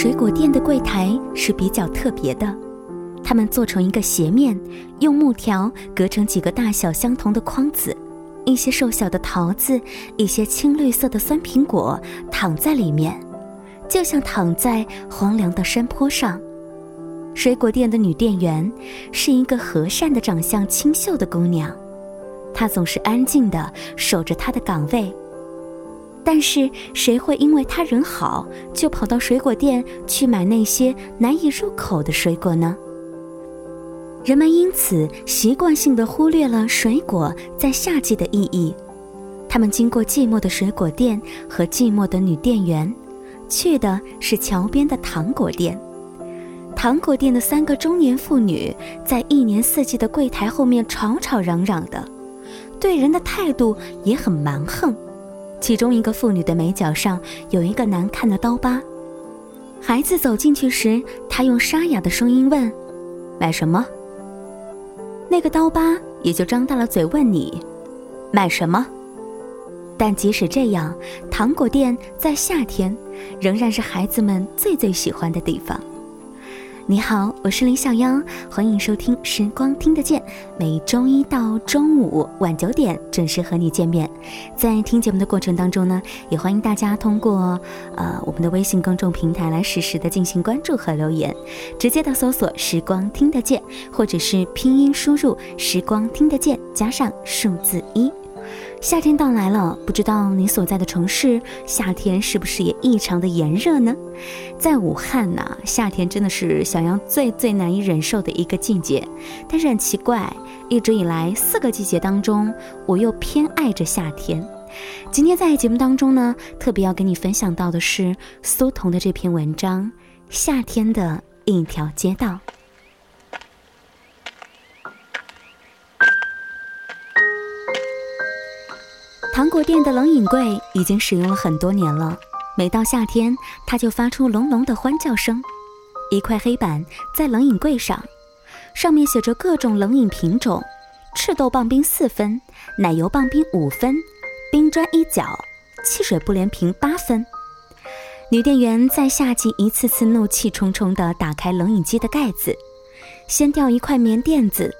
水果店的柜台是比较特别的，它们做成一个斜面，用木条隔成几个大小相同的筐子，一些瘦小的桃子，一些青绿色的酸苹果躺在里面，就像躺在荒凉的山坡上。水果店的女店员是一个和善的、长相清秀的姑娘，她总是安静地守着她的岗位。但是谁会因为他人好就跑到水果店去买那些难以入口的水果呢？人们因此习惯性的忽略了水果在夏季的意义。他们经过寂寞的水果店和寂寞的女店员，去的是桥边的糖果店。糖果店的三个中年妇女在一年四季的柜台后面吵吵嚷嚷的，对人的态度也很蛮横。其中一个妇女的眉角上有一个难看的刀疤。孩子走进去时，他用沙哑的声音问：“买什么？”那个刀疤也就张大了嘴问你：“买什么？”但即使这样，糖果店在夏天仍然是孩子们最最喜欢的地方。你好，我是林小妖，欢迎收听《时光听得见》，每周一到周五晚九点准时和你见面。在听节目的过程当中呢，也欢迎大家通过呃我们的微信公众平台来实时的进行关注和留言，直接的搜索“时光听得见”或者是拼音输入“时光听得见”加上数字一。夏天到来了，不知道你所在的城市夏天是不是也异常的炎热呢？在武汉呢，夏天真的是小杨最最难以忍受的一个季节。但是很奇怪，一直以来四个季节当中，我又偏爱着夏天。今天在节目当中呢，特别要跟你分享到的是苏童的这篇文章《夏天的一条街道》。糖果店的冷饮柜已经使用了很多年了，每到夏天，它就发出隆隆的欢叫声。一块黑板在冷饮柜上，上面写着各种冷饮品种：赤豆棒冰四分，奶油棒冰五分，冰砖一角，汽水不连瓶八分。女店员在夏季一次次怒气冲冲地打开冷饮机的盖子，掀掉一块棉垫子。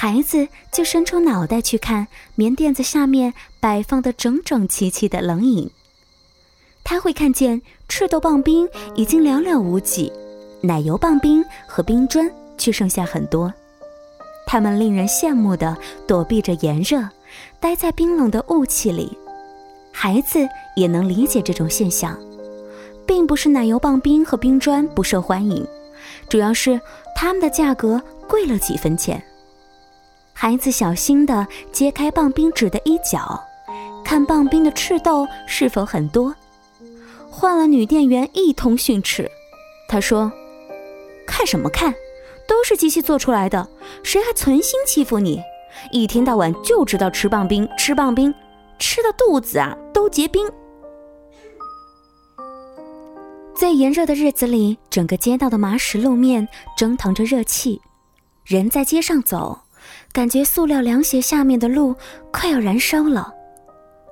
孩子就伸出脑袋去看棉垫子下面摆放的整整齐齐的冷饮。他会看见赤豆棒冰已经寥寥无几，奶油棒冰和冰砖却剩下很多。他们令人羡慕地躲避着炎热，待在冰冷的雾气里。孩子也能理解这种现象，并不是奶油棒冰和冰砖不受欢迎，主要是它们的价格贵了几分钱。孩子小心地揭开棒冰纸的一角，看棒冰的赤豆是否很多。换了女店员一通训斥，她说：“看什么看，都是机器做出来的，谁还存心欺负你？一天到晚就知道吃棒冰，吃棒冰，吃的肚子啊都结冰。”在炎热的日子里，整个街道的麻石路面蒸腾着热气，人在街上走。感觉塑料凉鞋下面的路快要燃烧了，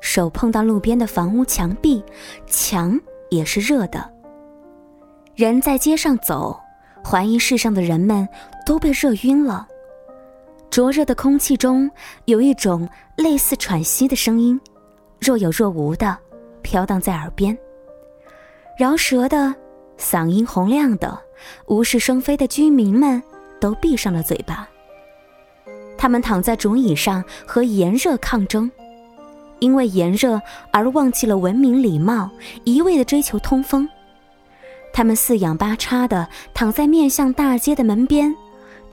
手碰到路边的房屋墙壁，墙也是热的。人在街上走，怀疑世上的人们都被热晕了。灼热的空气中有一种类似喘息的声音，若有若无的飘荡在耳边。饶舌的嗓音洪亮的，无事生非的居民们都闭上了嘴巴。他们躺在竹椅上和炎热抗争，因为炎热而忘记了文明礼貌，一味的追求通风。他们四仰八叉的躺在面向大街的门边，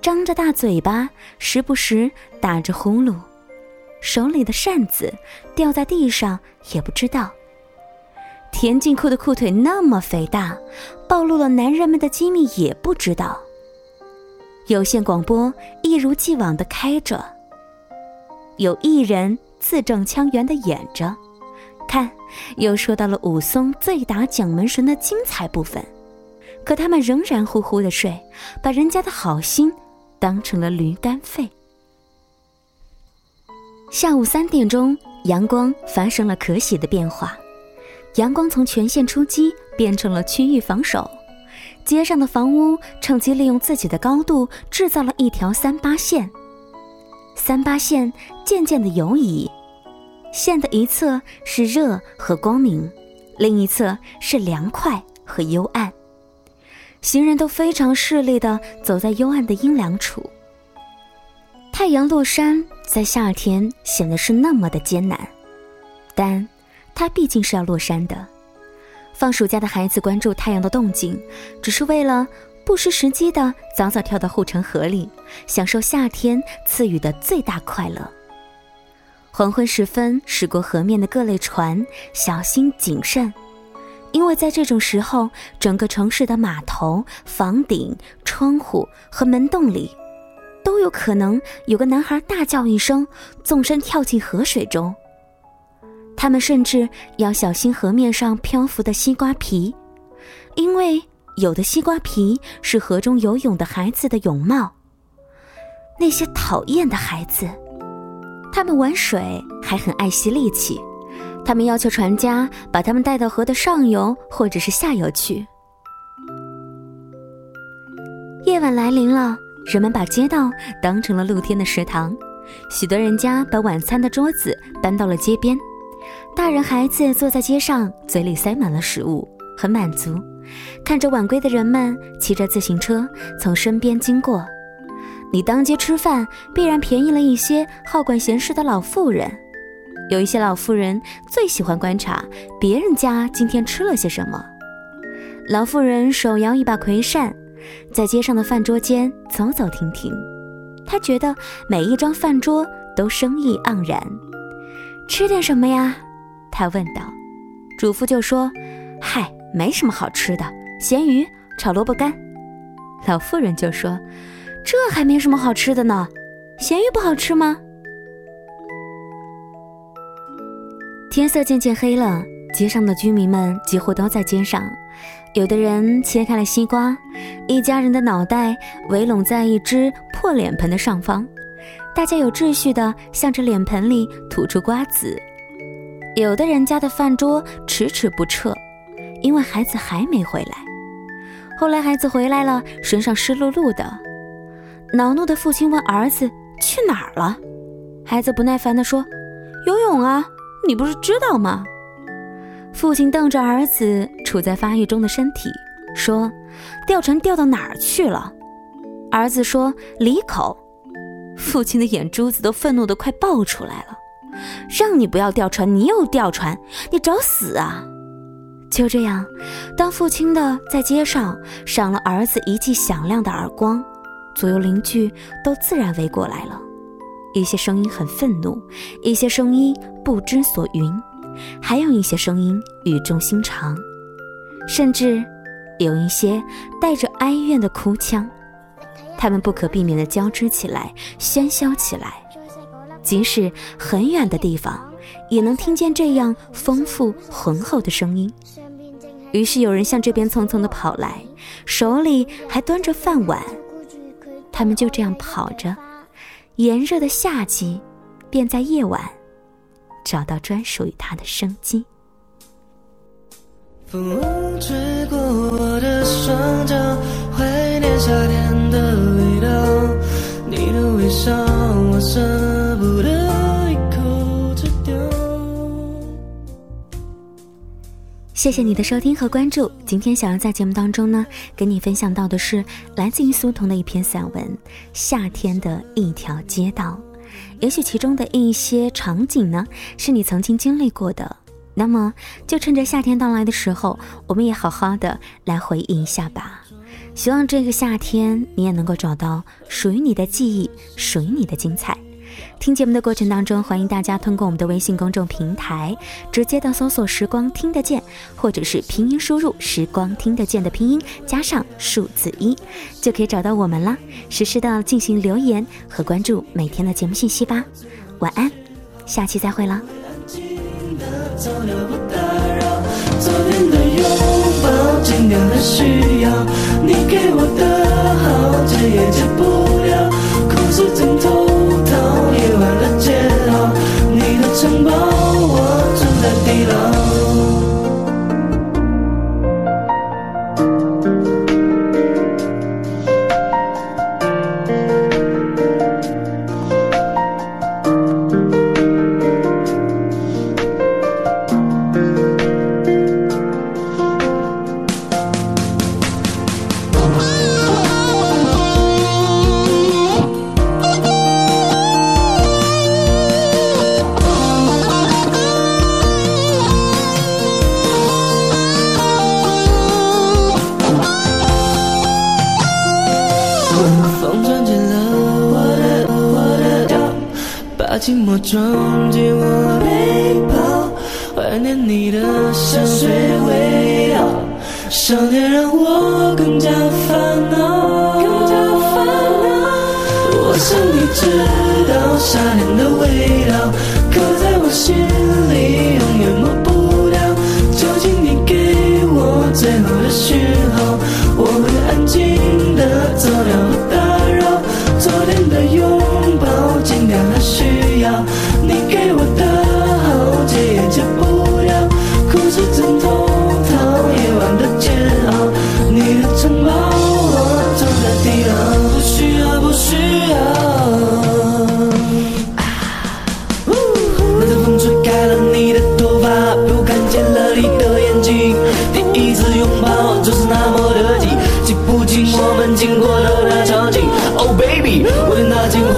张着大嘴巴，时不时打着呼噜，手里的扇子掉在地上也不知道。田径裤的裤腿那么肥大，暴露了男人们的机密也不知道。有线广播一如既往的开着，有艺人字正腔圆的演着，看，又说到了武松醉打蒋门神的精彩部分，可他们仍然呼呼的睡，把人家的好心当成了驴肝肺。下午三点钟，阳光发生了可喜的变化，阳光从全线出击变成了区域防守，街上的房屋趁机利用自己的高度制造了一条三八线。三八线渐渐的游移，线的一侧是热和光明，另一侧是凉快和幽暗。行人都非常势利的走在幽暗的阴凉处。太阳落山在夏天显得是那么的艰难，但它毕竟是要落山的。放暑假的孩子关注太阳的动静，只是为了不失时机的早早跳到护城河里，享受夏天赐予的最大快乐。黄昏时分，驶过河面的各类船小心谨慎，因为在这种时候，整个城市的码头、房顶、窗户和门洞里，都有可能有个男孩大叫一声，纵身跳进河水中。他们甚至要小心河面上漂浮的西瓜皮，因为有的西瓜皮是河中游泳的孩子的泳帽。那些讨厌的孩子，他们玩水还很爱惜力气，他们要求船家把他们带到河的上游或者是下游去。夜晚来临了，人们把街道当成了露天的食堂，许多人家把晚餐的桌子搬到了街边。大人孩子坐在街上，嘴里塞满了食物，很满足。看着晚归的人们骑着自行车从身边经过，你当街吃饭，必然便宜了一些好管闲事的老妇人。有一些老妇人最喜欢观察别人家今天吃了些什么。老妇人手摇一把葵扇，在街上的饭桌间走走停停。她觉得每一张饭桌都生意盎然。吃点什么呀？他问道。主妇就说：“嗨，没什么好吃的，咸鱼炒萝卜干。”老妇人就说：“这还没什么好吃的呢，咸鱼不好吃吗？”天色渐渐黑了，街上的居民们几乎都在街上。有的人切开了西瓜，一家人的脑袋围拢在一只破脸盆的上方。大家有秩序地向着脸盆里吐出瓜子，有的人家的饭桌迟迟不撤，因为孩子还没回来。后来孩子回来了，身上湿漉漉的。恼怒的父亲问儿子去哪儿了，孩子不耐烦地说：“游泳啊，你不是知道吗？”父亲瞪着儿子处在发育中的身体，说：“吊船掉到哪儿去了？”儿子说：“里口。”父亲的眼珠子都愤怒的快爆出来了，让你不要钓船，你又钓船，你找死啊！就这样，当父亲的在街上赏了儿子一记响亮的耳光，左右邻居都自然围过来了。一些声音很愤怒，一些声音不知所云，还有一些声音语重心长，甚至有一些带着哀怨的哭腔。他们不可避免地交织起来，喧嚣起来，即使很远的地方，也能听见这样丰富浑厚的声音。于是有人向这边匆匆地跑来，手里还端着饭碗。他们就这样跑着，炎热的夏季便在夜晚找到专属于它的生机。风吹过我的双脚，怀念夏天的。你的微笑，我舍不得一口吃掉。谢谢你的收听和关注。今天想要在节目当中呢，跟你分享到的是来自于苏童的一篇散文《夏天的一条街道》。也许其中的一些场景呢，是你曾经经历过的。那么，就趁着夏天到来的时候，我们也好好的来回忆一下吧。希望这个夏天你也能够找到属于你的记忆，属于你的精彩。听节目的过程当中，欢迎大家通过我们的微信公众平台，直接的搜索“时光听得见”，或者是拼音输入“时光听得见”的拼音加上数字一，就可以找到我们了。实时的进行留言和关注每天的节目信息吧。晚安，下期再会了。变了需要，你给我的好，戒也戒不了，哭诉枕头套，夜晚的煎熬，你的城堡，我住在地牢。寂寞装进我背包，怀念你的香水味道，想念让我更加烦恼，更加烦恼。我想你知道夏天的味道，刻在我心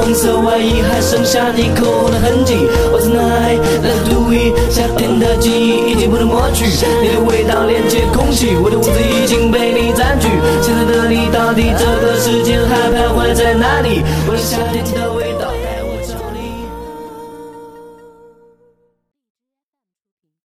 红色外衣还剩下你口红的痕迹。What's night let's do it，夏天的记忆已经不能抹去，你的味道连接空气，我的屋子已经被你占据。现在的你到底这个时间还徘徊在哪里？我的夏天的味道。